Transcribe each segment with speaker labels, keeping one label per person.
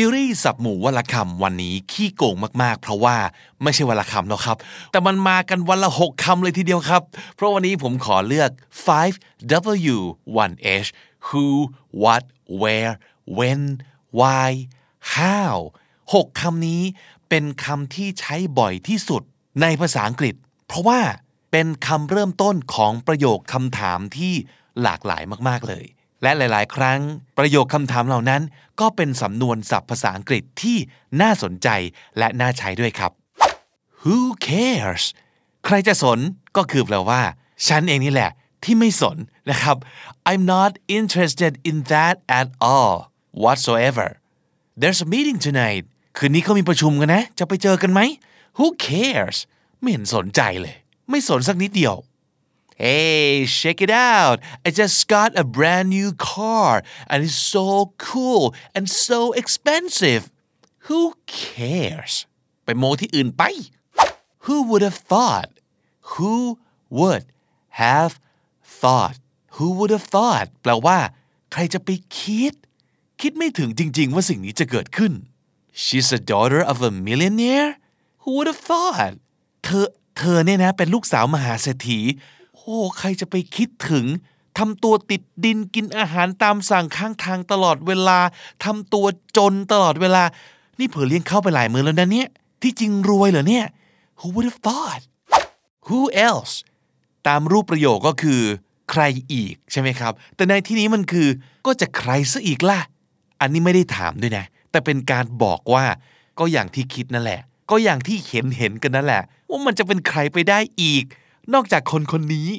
Speaker 1: ซีรีส์สับหมู่วละคำวันนี้ขี้โกงมากๆ เพราะว่าไม่ใช่วันละคำแล้วครับ แต่มันมากันวันละหกคำเลยทีเดียวครับ เพราะวันนี้ผมขอเลือก 5 W 1 H who what where when why how หกคำนี้เป็นคำที่ใช้บ่อยที่สุดในภาษาอังกฤษ เพราะว่าเป็นคำเริ่มต้นของประโยคคำถามที่หลากหลายมากๆเลย และหลาย ๆ ครั้ง ประโยคคำถามเหล่านั้น ก็เป็นสำนวนศัพท์ภาษาอังกฤษที่น่าสนใจและน่าใช้ด้วยครับ Who cares ใครจะสนก็คือแปลว่า ฉันเองนี่แหละ ที่ไม่สนนะครับ I'm not interested in that at all whatsoever There's a meeting tonight คืนนี้เขามีประชุมกันนะ จะไปเจอกันไหม Who cares ไม่เห็นสนใจเลย ไม่สนสักนิดเดียว Hey, check it out. I just got a brand new car and it's so cool and so expensive. Who cares? ไปโมที่อื่นไป Who would have thought? Who would have thought? Who would have thought? แปลว่า ใครจะไปคิด คิดไม่ถึงจริง ๆ ว่าสิ่งนี้จะเกิดขึ้น She's a daughter of a millionaire? Who would have thought? เธอเธอเนี่ยนะเป็นลูกสาวมหาเศรษฐี อ้ใครจะไปคิดถึงทำตัวติดดินกินอาหารตามสั่งข้างทางตลอดเวลาทำตัวจนตลอดเวลา นี่เผื่อเลี้ยงเข้าไปหลายมือแล้วนะเนี่ย ที่จริงรวยเหรอเนี่ย Who would have thought Who else ตามรูปประโยคก็คือใครอีกใช่ไหมครับ แต่ในที่นี้มันคือก็จะใครซะอีกล่ะ อันนี้ไม่ได้ถามด้วยนะ แต่เป็นการบอกว่าก็อย่างที่คิดนั่นแหละ ก็อย่างที่เห็นเห็นกันนั่นแหละ ว่ามันจะเป็นใครไปได้อีก นอกจากคนคนนี้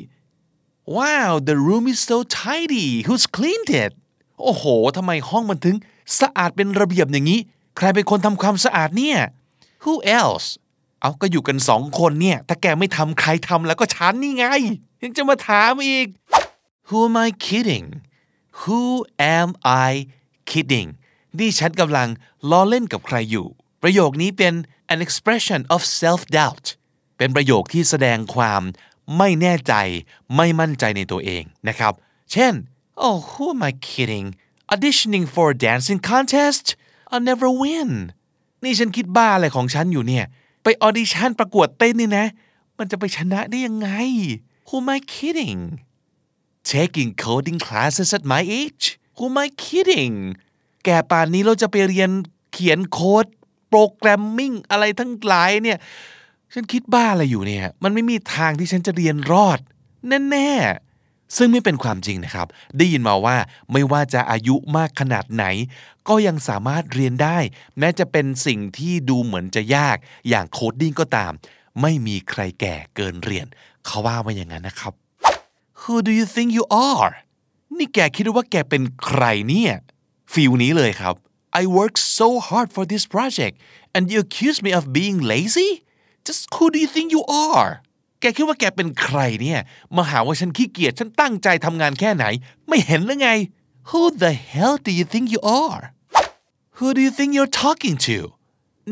Speaker 1: Wow the room is so tidy who's cleaned it โอ้โหทำไมห้องมันถึง สะอาดเป็นระเบียบอย่างนี้ ใครเป็นคนทำความสะอาดเนี่ย Who else เอาก็อยู่กันสองคนเนี่ย ถ้าแกไม่ทำใครทำแล้วก็ฉันนี่ไง ยังจะมาถามอีก Who am I kidding Who am I kidding นี่ฉันกำลังล้อเล่นกับใครอยู่ ประโยคนี้เป็น an expression of self doubt เป็นประโยคที่แสดงความไม่แน่ใจไม่มั่นใจในตัวเองนะครับ เช่น oh who am I kidding auditioning for a dancing contest I'll never win นี่ฉันคิดบ้าอะไรของฉันอยู่เนี่ย ไปออดิชั่นประกวดเต้นนี่นะ มันจะไปชนะได้ยังไง who am I kidding taking coding classes at my age who am I kidding แกป่านนี้เราจะไปเรียนเขียนโค้ดโปรแกรมมิ่งอะไรทั้งหลายเนี่ย ฉันคิดบ้าอะไรอยู่เนี่ย มันไม่มีทางที่ฉันจะเรียนรอด แน่ๆ ซึ่งไม่เป็นความจริงนะครับ ได้ยินมาว่าไม่ว่าจะอายุมากขนาดไหน ก็ยังสามารถเรียนได้ แม้จะเป็นสิ่งที่ดูเหมือนจะยากอย่าง coding ก็ตาม ไม่มีใครแก่เกินเรียน เขาว่ามาอย่างนั้นนะครับ Who do you think you are นี่แกคิดว่าแกเป็นใครเนี่ย feel นี้เลยครับ I worked so hard for this project and you accuse me of being lazy just who do you think you are แกคิดว่าแกเป็นใครเนี่ยมาหาว่าฉันขี้เกียจฉันตั้งใจทำงานแค่ไหน ไม่เห็นหรือไง Who the hell do you think you are Who do you think you're talking to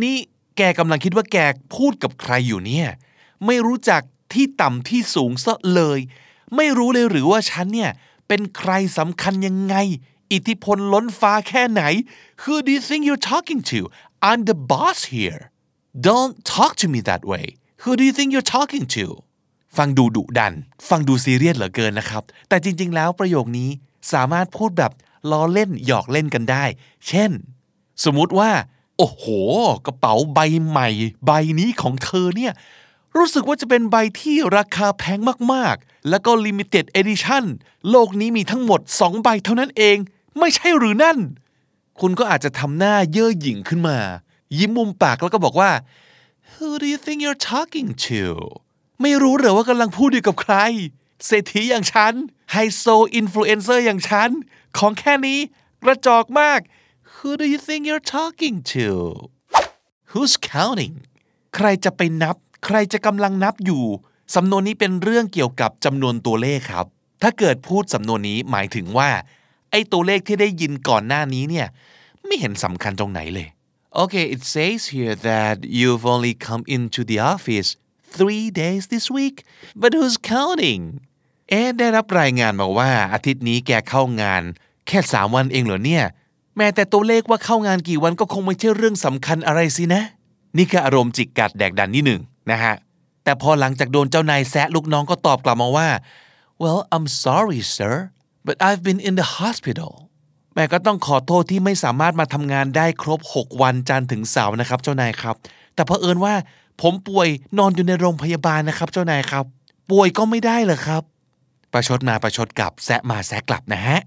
Speaker 1: นี่แกกำลังคิดว่าแกพูดกับใครอยู่เนี่ยไม่รู้จักที่ต่ำที่สูงซะเลย ไม่รู้เลยหรือว่าฉันเนี่ยเป็นใครสำคัญยังไง อิทธิพลล้นฟ้าแค่ไหน Who do you think you're talking to I'm the boss here Don't talk to me that way Who do you think you're talking to ฟังดูดุดัน ฟังดูซีเรียสเหลือเกินนะครับ แต่จริง ๆ แล้วประโยคนี้สามารถพูดแบบล้อเล่นหยอกเล่นกันได้ เช่น สมมุติว่า โอ้โห กระเป๋าใบใหม่ ใบนี้ของเธอเนี่ย รู้สึกว่าจะเป็นใบที่ราคาแพงมากๆ แล้วก็ limited edition โลกนี้มีทั้งหมด 2 ใบเท่านั้นเอง ไม่ใช่หรือนั่น คุณก็อาจจะทำหน้าเย่อหยิ่งขึ้นมา ยิ้มมุมปากแล้วก็บอกว่า Who do you think you're talking to ไม่รู้เหรอว่ากำลังพูดอยู่กับใคร เศรษฐีอย่างฉัน ไฮโซอินฟลูเอนเซอร์อย่างฉัน ของแค่นี้กระจอกมาก Who do you think you're talking to Who's counting ใครจะไปนับ ใครจะกำลังนับอยู่ สำนวนนี้เป็นเรื่องเกี่ยวกับจำนวนตัวเลขครับ ถ้าเกิดพูดสำนวนนี้หมายถึงว่า ไอ้ตัวเลขที่ได้ยินก่อนหน้านี้เนี่ย ไม่เห็นสำคัญตรงไหนเลย Okay it says here that you've only come into the office three days this week but who's counting เอ๊ได้รับรายงานมาว่าอาทิตย์นี้แกเข้างาน แค่สามวันเองเหรอเนี่ย แม้แต่ตัวเลขว่าเข้างานกี่วันก็คงไม่ใช่เรื่องสำคัญอะไรสินะ นี่คืออารมณ์จิกกัดแดกดันนิดหนึ่งนะฮะ แต่พอหลังจากโดนเจ้านายแซะลูกน้องก็ตอบกลับมาว่า well I'm sorry sir but I've been in the hospital แม่ก็ต้องขอโทษที่ไม่สามารถมาทำงานได้ครบ 6 วันจันทร์ถึงเสาร์นะครับ เจ้านายครับ แต่เผอิญว่าผมป่วยนอนอยู่ในโรงพยาบาลนะครับ เจ้านายครับ ป่วยก็ไม่ได้เหรอครับ ประชดมาประชดกลับแซะมาแซะกลับนะฮะ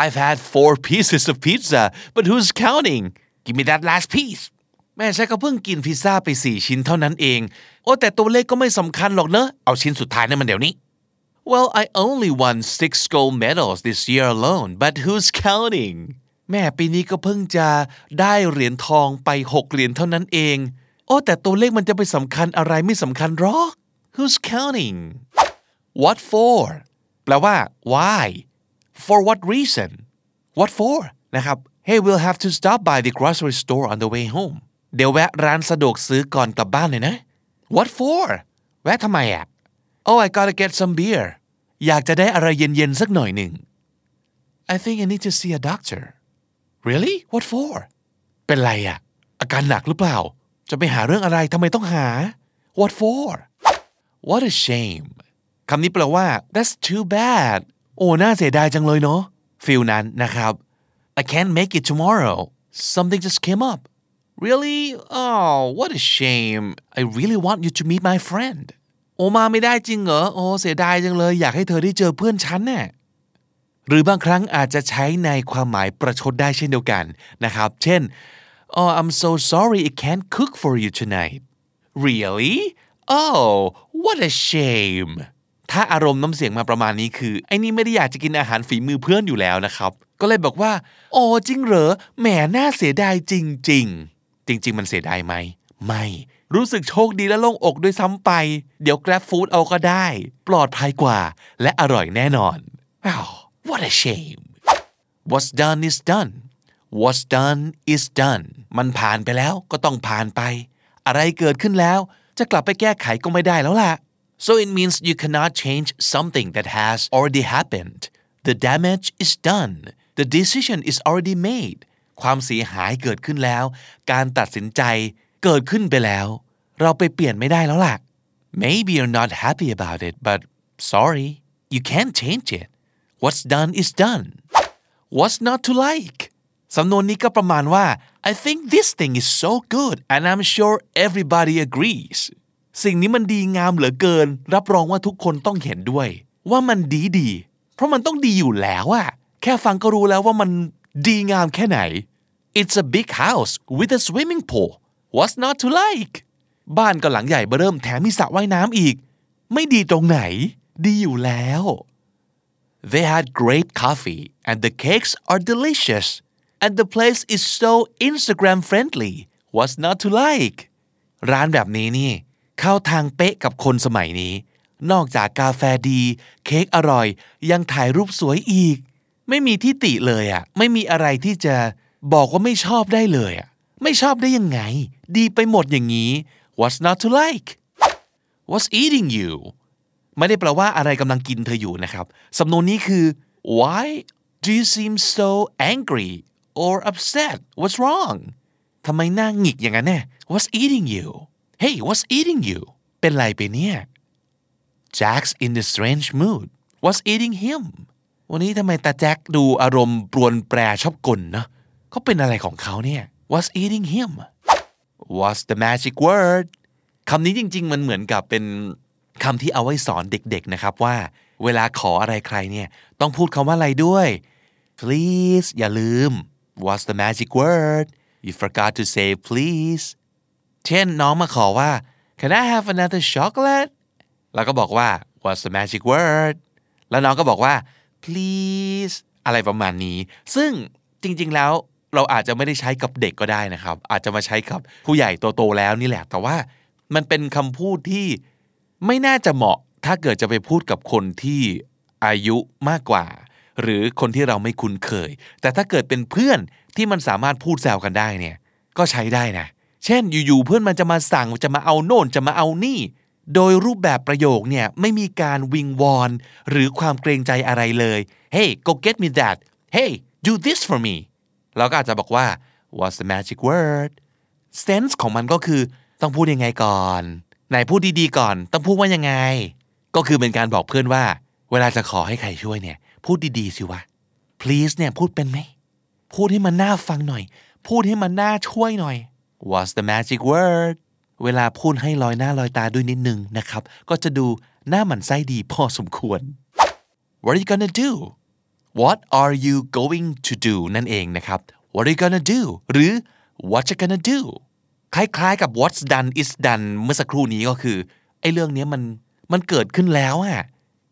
Speaker 1: I've had four pieces of pizza but who's counting give me that last piece แม่ฉันก็เพิ่งกินพิซซ่าไปสี่ชิ้นเท่านั้นเอง โอ้แต่ตัวเลขก็ไม่สำคัญหรอกเนอะเอาชิ้นสุดท้ายนั่นมันเดี๋ยวนี้ Well I only won six gold medals this year alone but who's counting แม่ปีนี้ก็เพิ่งจะได้เหรียญทองไปหกเหรียญเท่านั้นเอง โอ้แต่ตัวเลขมันจะไปสำคัญอะไรไม่สำคัญหรอก Who's counting What for แปลว่า why for what reason what for นะครับ Hey we'll have to stop by the grocery store on the way home เดี๋ยวแวะร้านสะดวกซื้อก่อนกลับบ้านเลยนะ What for แวะทำไมอ่ะ Oh I gotta get some beer อยากจะได้อะไรเย็นๆสักหน่อยหนึ่ง I think I need to see a doctor Really What for เป็นไรอะอาการหนักหรือเปล่า จะไปหาเรื่องอะไรทำไมต้องหา What for What a shame คำนี้แปลว่า that's too bad โอ้น่าเสียดายจังเลยเนาะฟิลนั้นนะครับ I can't make it tomorrow something just came up really oh what a shame I really want you to meet my friend โอมาไม่ได้จริงเหรอโอ้เสียดายจังเลย อยากให้เธอได้เจอเพื่อนฉันน่ะหรือบางครั้งอาจจะใช้ในความหมายประชดได้เช่นเดียวกันนะครับ เช่น oh I'm so sorry I can't cook for you tonight really oh what a shame ถ้าอารมณ์น้ำเสียงมาประมาณนี้คือ ไอ้นี่ไม่ได้อยากจะกินอาหารฝีมือเพื่อนอยู่แล้วนะครับ ก็เลยบอกว่า โอ้จริงเหรอ แหมน่าเสียดายจริง ๆ จริง ๆ มันเสียดายไหม ไม่ รู้สึกโชคดีและโล่งอกด้วยซ้ำไป เดี๋ยว Grab Food เอาก็ได้ ปลอดภัยกว่า และอร่อยแน่นอน wow what a shame what's done is done what's done is done มันผ่านไปแล้วก็ต้องผ่านไป อะไรเกิดขึ้นแล้ว จะกลับไปแก้ไขก็ไม่ได้แล้วล่ะ So it means you cannot change something that has already happened. The damage is done. The decision is already made. ความเสียหายเกิดขึ้นแล้ว การตัดสินใจ เกิดขึ้นไปแล้ว เราไปเปลี่ยนไม่ได้แล้วล่ะ Maybe you're not happy about it, but sorry, you can't change it. What's done is done. What's not to like? สำนวนนี้ก็ประมาณว่า I think this thing is so good and I'm sure everybody agrees สิ่งนี้มันดีงามเหลือเกิน รับรองว่าทุกคนต้องเห็นด้วย ว่ามันดีดี เพราะมันต้องดีอยู่แล้วอะแค่ฟังก็รู้แล้วว่ามันดีงามแค่ไหน It's a big house with a swimming pool What's not to like บ้านก็หลังใหญ่เบ้อเริ่มแถมมีสระว่ายน้ำอีก ไม่ดีตรงไหน ดีอยู่แล้ว They had great coffee and the cakes are delicious and the place is so Instagram friendly What's not to like ร้านแบบนี้นี่ เข้าทางเป๊ะกับคนสมัยนี้ นอกจากกาแฟดี เค้กอร่อย ยังถ่ายรูปสวยอีก ไม่มีที่ติเลยอะ่ะ ไม่มีอะไรที่จะบอกว่าไม่ชอบได้เลยอะ่ะ ไม่ชอบได้ยังไง ดีไปหมดอย่างนี้ What's not to like What's eating you ไม่ได้แปลว่าอะไรกำลังกินเธออยู่นะครับ สำนวนนี้คือ Why do you seem so angry or upset What's wrong ทำไมหน้าหงิกอย่างนั้นแน่ What's eating you Hey what's eating you เป็นไรไปเนี่ย Jack's in a strange mood What's eating him วันนี้ทำไมตาแจ็คดูอารมณ์ปรวนแปรชอบกลนะเขาเป็นอะไรของเขาเนี่ย What's eating him What's the magic word คำนี้จริง ๆ มันเหมือนกับเป็นคำที่เอาไว้สอนเด็ก ๆ นะครับว่า เวลาขออะไรใครเนี่ย ต้องพูดคำว่าอะไรด้วย please อย่าลืม What's the magic word you forgot to say please เช่นน้องมาขอว่า can I have another chocolate แล้วก็บอกว่า what's the magic word แล้วน้องก็บอกว่า please อะไรประมาณนี้ ซึ่งจริง ๆ แล้ว เราอาจจะไม่ได้ใช้กับเด็กก็ได้นะครับ อาจจะมาใช้กับผู้ใหญ่โตๆแล้วนี่แหละ แต่ว่ามันเป็นคำพูดที่ไม่น่าจะเหมาะ ถ้าเกิดจะไปพูดกับคนที่อายุมากกว่า หรือคนที่เราไม่คุ้นเคย แต่ถ้าเกิดเป็นเพื่อนที่มันสามารถพูดแซวกันได้เนี่ยก็ใช้ได้นะ เช่นอยู่ๆเพื่อนมันจะมาสั่งจะมาเอาโน่นจะมาเอานี่ โดยรูปแบบประโยคเนี่ยไม่มีการวิงวอน หรือความเกรงใจอะไรเลย Hey go get me that Hey do this for me เราก็อาจจะบอกว่า What's the magic word sense ของมันก็คือต้องพูดยังไงก่อน ไหนพูดดีๆก่อน ต้องพูดว่ายังไง ก็คือเป็นการบอกเพื่อนว่า เวลาจะขอให้ใครช่วยเนี่ย พูดดีๆสิวะ please เนี่ยพูดเป็นไหม พูดให้มันน่าฟังหน่อย พูดให้มันน่าช่วยหน่อย What's the magic word เวลาพูดให้ลอยหน้าลอยตาด้วยนิดนึงนะครับ ก็จะดูหน้าหมันไส้ดีพอสมควร What are you gonna do What are you going to do นั่นเองนะครับ What are you gonna do หรือ What you gonna do คล้ายๆกับ what's done is done เมื่อสักครู่นี้ก็คือไอ้เรื่องนี้มันมันเกิดขึ้นแล้วอะ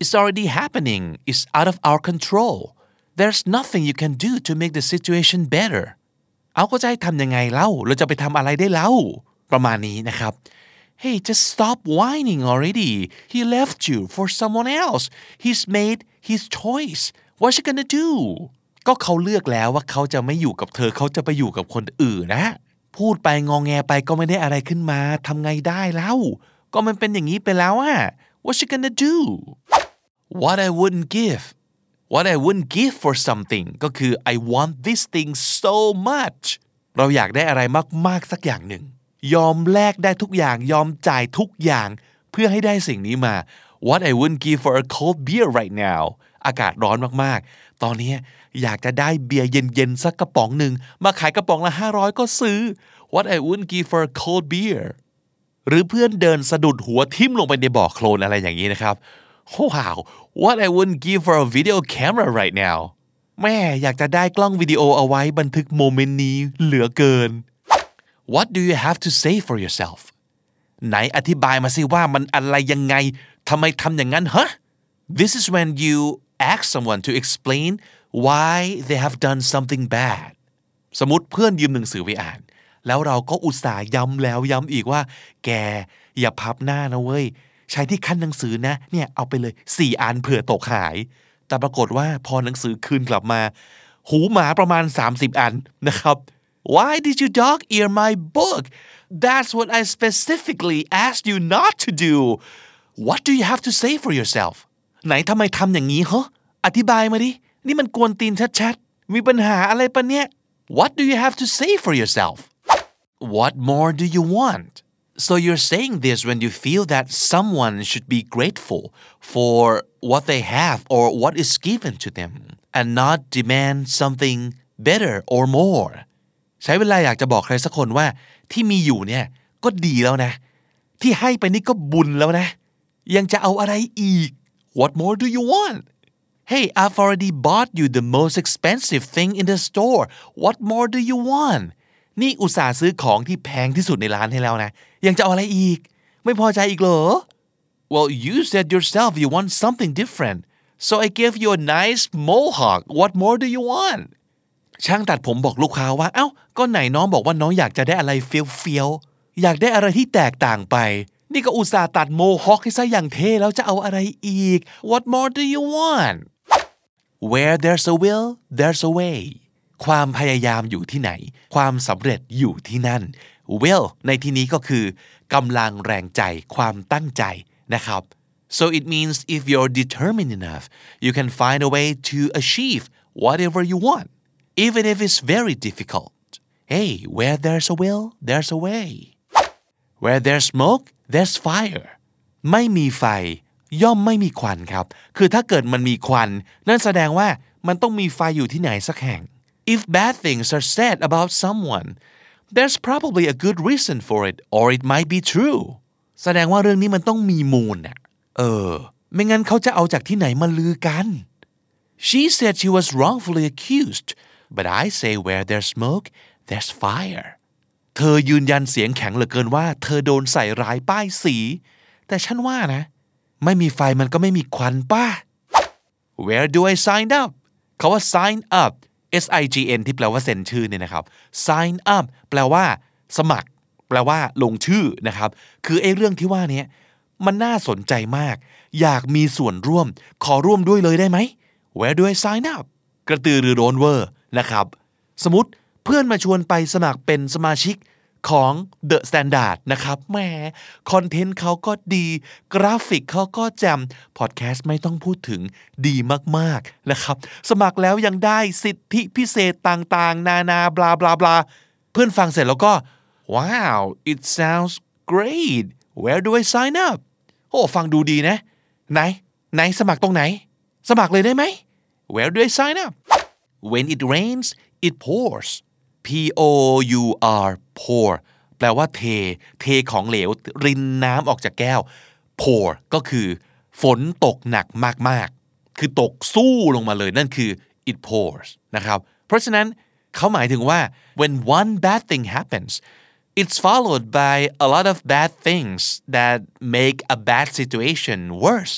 Speaker 1: it's already happening it's out of our control there's nothing you can do to make the situation better เอาก็จะให้ทำยังไงเล่าเราจะไปทำอะไรได้เล่าประมาณนี้นะครับ Hey just stop whining already he left you for someone else he's made his choice what you gonna do ก็เขาเลือกแล้วว่าเขาจะไม่อยู่กับเธอเขาจะไปอยู่กับคนอื่นนะ พูดไปงองแงไปก็ไม่ได้อะไรขึ้นมาทำไงได้แล้ว ก็มันเป็นอย่างนี้ไปแล้วอะ what you gonna do what I wouldn't give what I wouldn't give for something ก็คือ I want this thing so much เราอยากได้อะไรมาก ๆ สักอย่างหนึ่ง ยอมแลกได้ทุกอย่างยอมจ่ายทุกอย่าง เพื่อให้ได้สิ่งนี้มา what I wouldn't give for a cold beer right now อากาศร้อนมากๆ ตอนนี้อยากจะได้เบียร์เย็นๆ สักกระป๋องหนึ่ง มาขายกระป๋องละ 500 ก็ซื้อ what I wouldn't give for a cold beer หรือเพื่อนเดินสะดุดหัวทิ่มลงไปในบ่อโคลนอะไรอย่างนี้นะครับว้าว what I wouldn't give for a video camera right now แม่อยากจะได้กล้องวิดีโอเอาไว้บันทึกโมเมนต์นี้เหลือเกิน what do you have to say for yourself ไหนอธิบายมาสิว่ามันอะไรยังไงทำไมทำอย่างนั้นฮะ this is when you ask someone to explain why they have done something bad สมมติเพื่อนยืมหนังสือไปอ่าน แล้วเราก็อุตส่าห์ย้ำแล้วย้ำอีกว่า แกอย่าพับหน้านะเว้ย ใช้ที่ขั้นหนังสือนะ เนี่ยเอาไปเลยสี่อันเผื่อตกหาย แต่ปรากฏว่าพอหนังสือคืนกลับมา หูหมาประมาณ 30 อันนะครับ Why did you dog ear my book That's what I specifically asked you not to do What do you have to say for yourself ไหนทำไมทำอย่างนี้เหรออธิบายมาดิ นี่มันกวนตีนชัดๆ มีปัญหาอะไรปะเนี่ย What do you have to say for yourself What more do you want So you're saying this when you feel that someone should be grateful for what they have or what is given to them and not demand something better or more ใช้เวลาอยากจะบอกใครสักคนว่าที่มีอยู่เนี่ยก็ดีแล้วนะ ที่ให้ไปนี่ก็บุญแล้วนะ ยังจะเอาอะไรอีก What more do you want Hey I've already bought you the most expensive thing in the store What more do you want นี่อุตส่าห์ซื้อของที่แพงที่สุดในร้านให้แล้วนะ ยังจะเอาอะไรอีก ไม่พอใจอีกเหรอ Well you said yourself you want something different so I gave you a nice mohawk What more do you want ช่างตัดผมบอกลูกค้าว่า เอ้า ก็ไหนน้องบอกว่าน้องอยากจะได้อะไรเฟี้ยวเฟียวอยากได้อะไรที่แตกต่างไป นี่ก็อุตส่าห์ตัดโมฮอคให้ซะอย่างเท่แล้วจะเอาอะไรอีก What more do you want Where there's a will there's a way ความพยายามอยู่ที่ไหน ความสำเร็จอยู่ที่นั่น will ในที่นี้ก็คือกำลังแรงใจ ความตั้งใจนะครับ so it means if you're determined enough you can find a way to achieve whatever you want even if it's very difficult hey where there's a will there's a way where there's smoke there's fire ไม่มีไฟ ย่อมไม่มีควันครับ คือถ้าเกิดมันมีควัน นั่นแสดงว่ามันต้องมีไฟอยู่ที่ไหนสักแห่ง if bad things are said about someone there's probably a good reason for it or it might be true แสดงว่าเรื่องนี้มันต้องมีมูลน่ะเออ ไม่งั้นเขาจะเอาจากที่ไหนมาลือกัน she said she was wrongfully accused but I say where there's smoke there's fire เธอยืนยันเสียงแข็งเหลือเกินว่าเธอโดนใส่ร้ายป้ายสี แต่ฉันว่านะ ไม่มีไฟมันก็ไม่มีควันป้า Where do I sign up เขาว่า sign up S I G N ที่แปลว่าเซ็นชื่อเนี่ยนะครับ sign up แปลว่า สมัคร แปลว่า ลงชื่อนะครับ คือไอ้เรื่องที่ว่านี้มันน่าสนใจมาก อยากมีส่วนร่วม ขอร่วมด้วยเลยได้ไหม Where do I sign up กระตือรือร้นเวอร์นะครับ สมมติ เพื่อนมาชวนไปสมัครเป็นสมาชิกของ The Standard นะครับแหมคอนเทนต์เขาก็ดี กราฟิกเขาก็แจมพอดแคสต์ไม่ต้องพูดถึงดีมากๆนะครับ สมัครแล้วยังได้สิทธิพิเศษต่างๆ นานาบลาบลาบลาเพื่อนฟังเสร็จแล้วก็ wow it sounds great where do I sign up โอ้ฟังดูดีนะ ไหน ไหนสมัครตรงไหน สมัครเลยได้ไหม where do I sign up when it rains it pours P O U R pour แปลว่าเท เทของเหลว รินน้ำออกจากแก้ว pour ก็คือฝนตกหนักมากๆ คือตกสู้ลงมาเลยนั่นคือ it pours นะครับ เพราะฉะนั้นเขาหมายถึงว่า when one bad thing happens it's followed by a lot of bad things that make a bad situation worse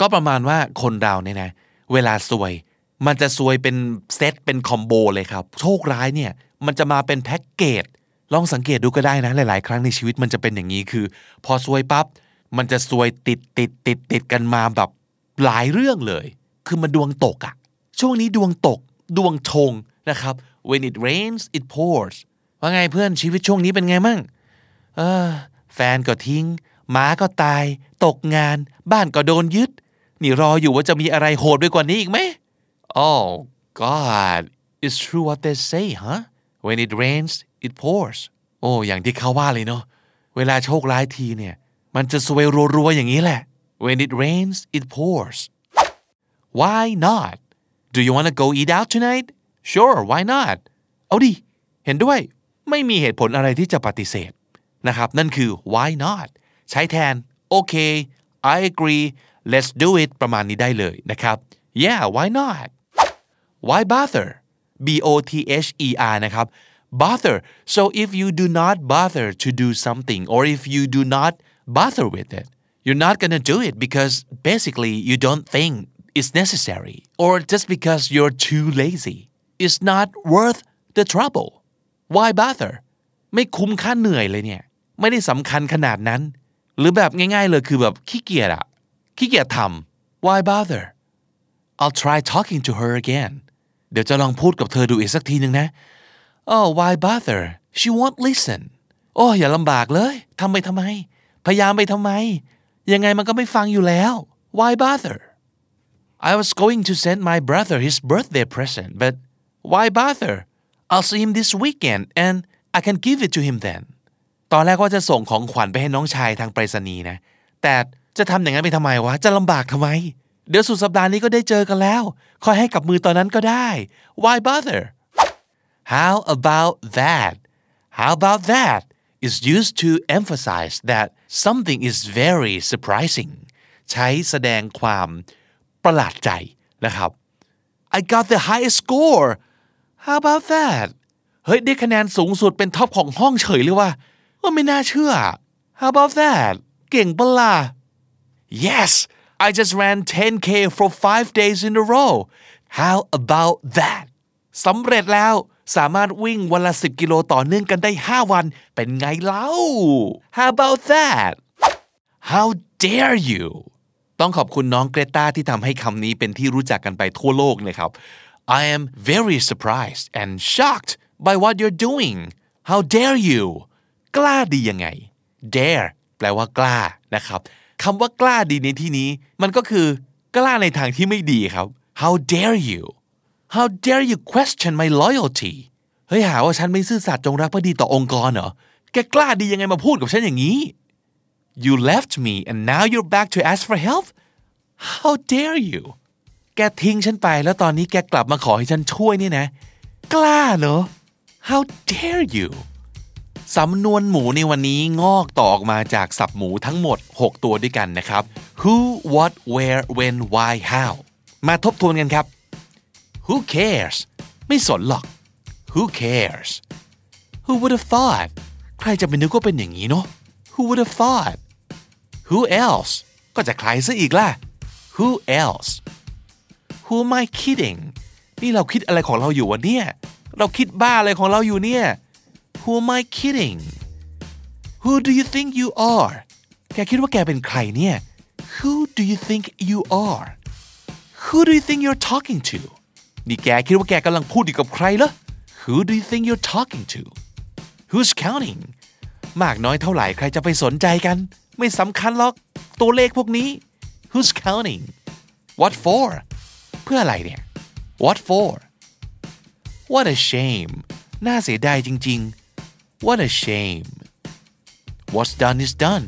Speaker 1: ก็ประมาณว่าคนเราเนี่ยนะ เวลาซวย มันจะซวยเป็นเซตเป็นคอมโบเลยครับ โชคร้ายเนี่ยมันจะมาเป็นแพ็กเกจลองสังเกตดูก็ได้นะ หลาย ๆ ครั้งในชีวิตมันจะเป็นอย่างนี้คือ พอซวยปับ๊บมันจะซวยติดติดติดติดกันมาแบบหลายเรื่องเลย คือมันดวงตกอะช่วงนี้ดวงตกดวงชงนะครับ when it rains it pours ว่าไงเพื่อนชีวิตช่วงนี้เป็นไงมั่งเออแฟนก็ทิ้งหมาก็ตาย ตกงาน บ้านก็โดนยึด นี่รออยู่ว่าจะมีอะไรโหดไปกว่านี้อีกไหม Oh God it's true what they say huh when it rains it pours โอ้อย่างที่เขาว่าเลยเนาะเวลาโชคร้ายทีเนี่ย มันจะสวยรัวๆอย่างนี้แหละ when it rains it pours why not do you want to go eat out tonight sure why not เอาดิ เห็นด้วย ไม่มีเหตุผลอะไรที่จะปฏิเสธนะครับ นั่นคือ why not ใช้แทน โอเค I agree let's do it ประมาณนี้ได้เลยนะครับ yeah why not why bother b o t h e r นะครับ bother so if you do not bother to do something or if you do not bother with it you're not gonna do it because basically you don't think it's necessary or just because you're too lazy it's not worth the trouble why bother ไม่คุ้มค่าเหนื่อยเลยเนี่ย ไม่ได้สำคัญขนาดนั้น หรือแบบง่าย ๆ เลยคือแบบขี้เกียจอะขี้เกียจทำ why bother I'll try talking to her again เดี๋ยวจะลองพูดกับเธอดูอีกสักทีหนึ่งนะ Oh why bother she won't listen โอ้อย่าลำบากเลยทำไปทำไม พยายามไปทำไม ยังไงมันก็ไม่ฟังอยู่แล้ว why bother I was going to send my brother his birthday present but why bother I'll see him this weekend and I can give it to him then ตอนแรกว่าจะส่งของขวัญไปให้น้องชายทางไปรษณีย์นะ แต่จะทำอย่างนั้นไปทำไมวะ จะลำบากทำไม เดี๋ยวสุดสัปดาห์นี้ก็ได้เจอกันแล้วคอยให้กับมือตอนนั้นก็ได้ why bother how about that how about that is used to emphasize that something is very surprising ใช้แสดงความประหลาดใจนะครับ I got the highest score how about that เฮ้ยได้คะแนนสูงสุดเป็น top ของห้องเฉยเลยว่าว่าไม่น่าเชื่อ how about that เก่งปะล่ะ yes I just ran 10k for five days in a row how about that สำเร็จแล้วสามารถวิ่งวันละ 10 กิโลต่อเนื่องกันได้ 5 วัน เป็นไงเล่า how about that how dare you ต้องขอบคุณน้องเกรตาที่ทำให้คำนี้เป็นที่รู้จักกันไปทั่วโลกเลยครับ I am very surprised and shocked by what you're doing how dare you กล้าดียังไง dare แปลว่ากล้านะครับ คำว่ากล้าดีในที่นี้ มันก็คือกล้าในทางที่ไม่ดีครับ how dare you how dare you question my loyalty เฮ้ยหาว่าฉันไม่ซื่อสัตย์จงรักภักดีต่อองค์กรเหรอแกกล้าดียังไงมาพูดกับฉันอย่างนี้ you left me and now you're back to ask for help how dare you แกทิ้งฉันไปแล้วตอนนี้แกกลับมาขอให้ฉันช่วยนี่นะ กล้าเหรอ how dare you สำนวนหมูในวันนี้งอกต่อออกมาจากสับหมูทั้งหมด 6 ตัวด้วยกันนะครับ who what where when why how มาทบทวนกันครับ who cares ไม่สนหรอก who cares who would have thought ใครจะไปนึกว่าเป็นอย่างนี้เนาะ who would have thought who else ก็จะใครซะอีกล่ะ who else who am I kidding นี่เราคิดอะไรของเราอยู่วะเนี่ย เราคิดบ้าอะไรของเราอยู่เนี่ย Who am I kidding Who do you think you are แกคิดว่าแกเป็นใครเนี่ย Who do you think you are Who do you think you're talking to นี่แกคิดว่าแกกำลังพูดอยู่กับใครเหรอ Who do you think you're talking to Who's counting มากน้อยเท่าไหร่ใครจะไปสนใจกัน ไม่สำคัญหรอกตัวเลขพวกนี้ Who's counting What for เพื่ออะไรเนี่ย What for What a shame น่าเสียดายจริง ๆ What a shame What's done is done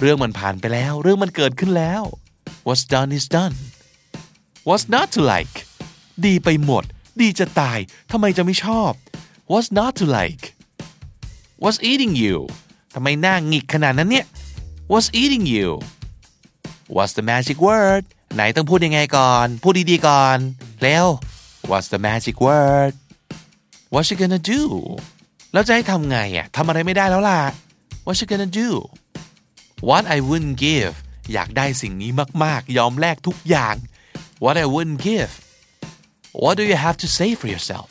Speaker 1: เรื่องมันผ่านไปแล้ว เรื่องมันเกิดขึ้นแล้ว What's done is done What's not to like ดีไปหมด ดีจะตายทำไมจะไม่ชอบ What's not to like What's eating you ทำไมหน้าหงิกขนาดนั้นเนี่ย What's eating you What's the magic word ไหนต้องพูดยังไงก่อน พูดดีๆก่อน แล้ว What's the magic word What you gonna do แล้วจะให้ทำไงอะทำอะไรไม่ได้แล้วล่ะ What you gonna do What I wouldn't give อยากได้สิ่งนี้มาก ๆ ยอมแลกทุกอย่าง What I wouldn't give What do you have to say for yourself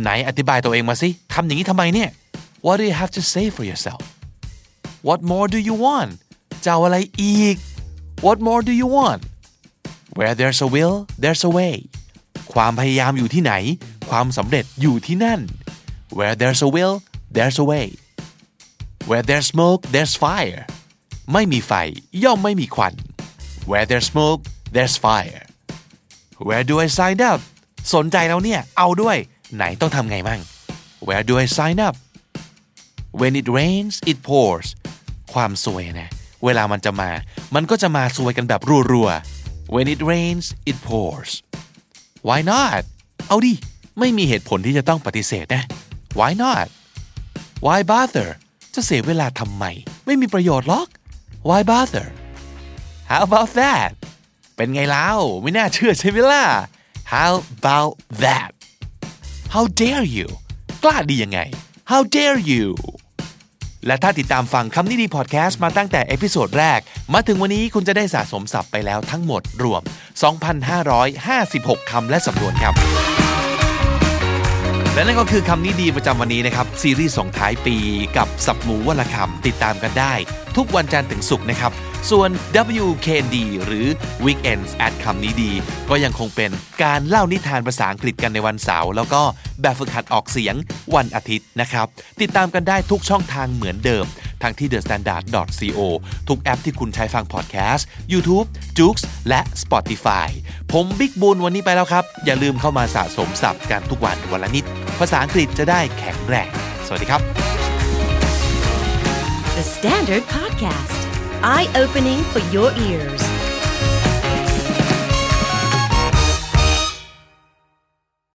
Speaker 1: ไหนอธิบายตัวเองมาสิทำอย่างนี้ทำไมเนี่ย What do you have to say for yourself What more do you want จะเอาอะไรอีก What more do you want Where there's a will there's a way ความพยายามอยู่ที่ไหน ความสำเร็จอยู่ที่นั่น Where there's a will there's a way Where there's smoke there's fire ไม่มีไฟย่อมไม่มีควัน Where there's smoke there's fire Where do I sign up สนใจแล้วเนี่ย เอาด้วย ไหนต้องทำไงมั่ง Where do I sign up When it rains it pours ความสวยนะ เวลามันจะมา มันก็จะมาสวยกันแบบรัวๆ When it rains it pours Why not เอาดิ ไม่มีเหตุผลที่จะต้องปฏิเสธนะ Why not Why bother จะเสียเวลาทำไม ไม่มีประโยชน์หรอก Why bother How about that เป็นไงแล้วไม่น่าเชื่อใช่ไหมล่ะ How about that How dare you กล้าดียังไง How dare you และถ้าติดตามฟังคำนี้ดีพอดแคสต์มาตั้งแต่ episode แรก มาถึงวันนี้คุณจะได้สะสมศัพท์ไปแล้วทั้งหมดรวม 2,556 คำและสำนวนครับ และนั่นก็คือคำนี้ดีประจำวันนี้นะครับ ซีรีส์ส่งท้ายปีกับสับหมูวันละคำติดตามกันได้ ทุกวันจันทร์ถึงศุกร์นะครับ ส่วน WKD หรือ Weekends at คำนี้ดี ก็ยังคงเป็นการเล่านิทานภาษาอังกฤษกันในวันเสาร์แล้วก็แบบฝึกหัดออกเสียงวันอาทิตย์นะครับ ติดตามกันได้ทุกช่องทางเหมือนเดิม ทั้งที่ thestandard.co ทุกแอปที่คุณใช้ฟังพอดแคสต์ YouTube, j o o x และ Spotify ผมบิ๊กบุญวันนี้ไปแล้วครับ อย่าลืมเข้ามาสะสมศัพท์กันทุกวันวันละนิด ภาษาอังกฤษจะได้แข็งแรง สวัสดีครับ
Speaker 2: The Standard Podcast, eye opening for your ears.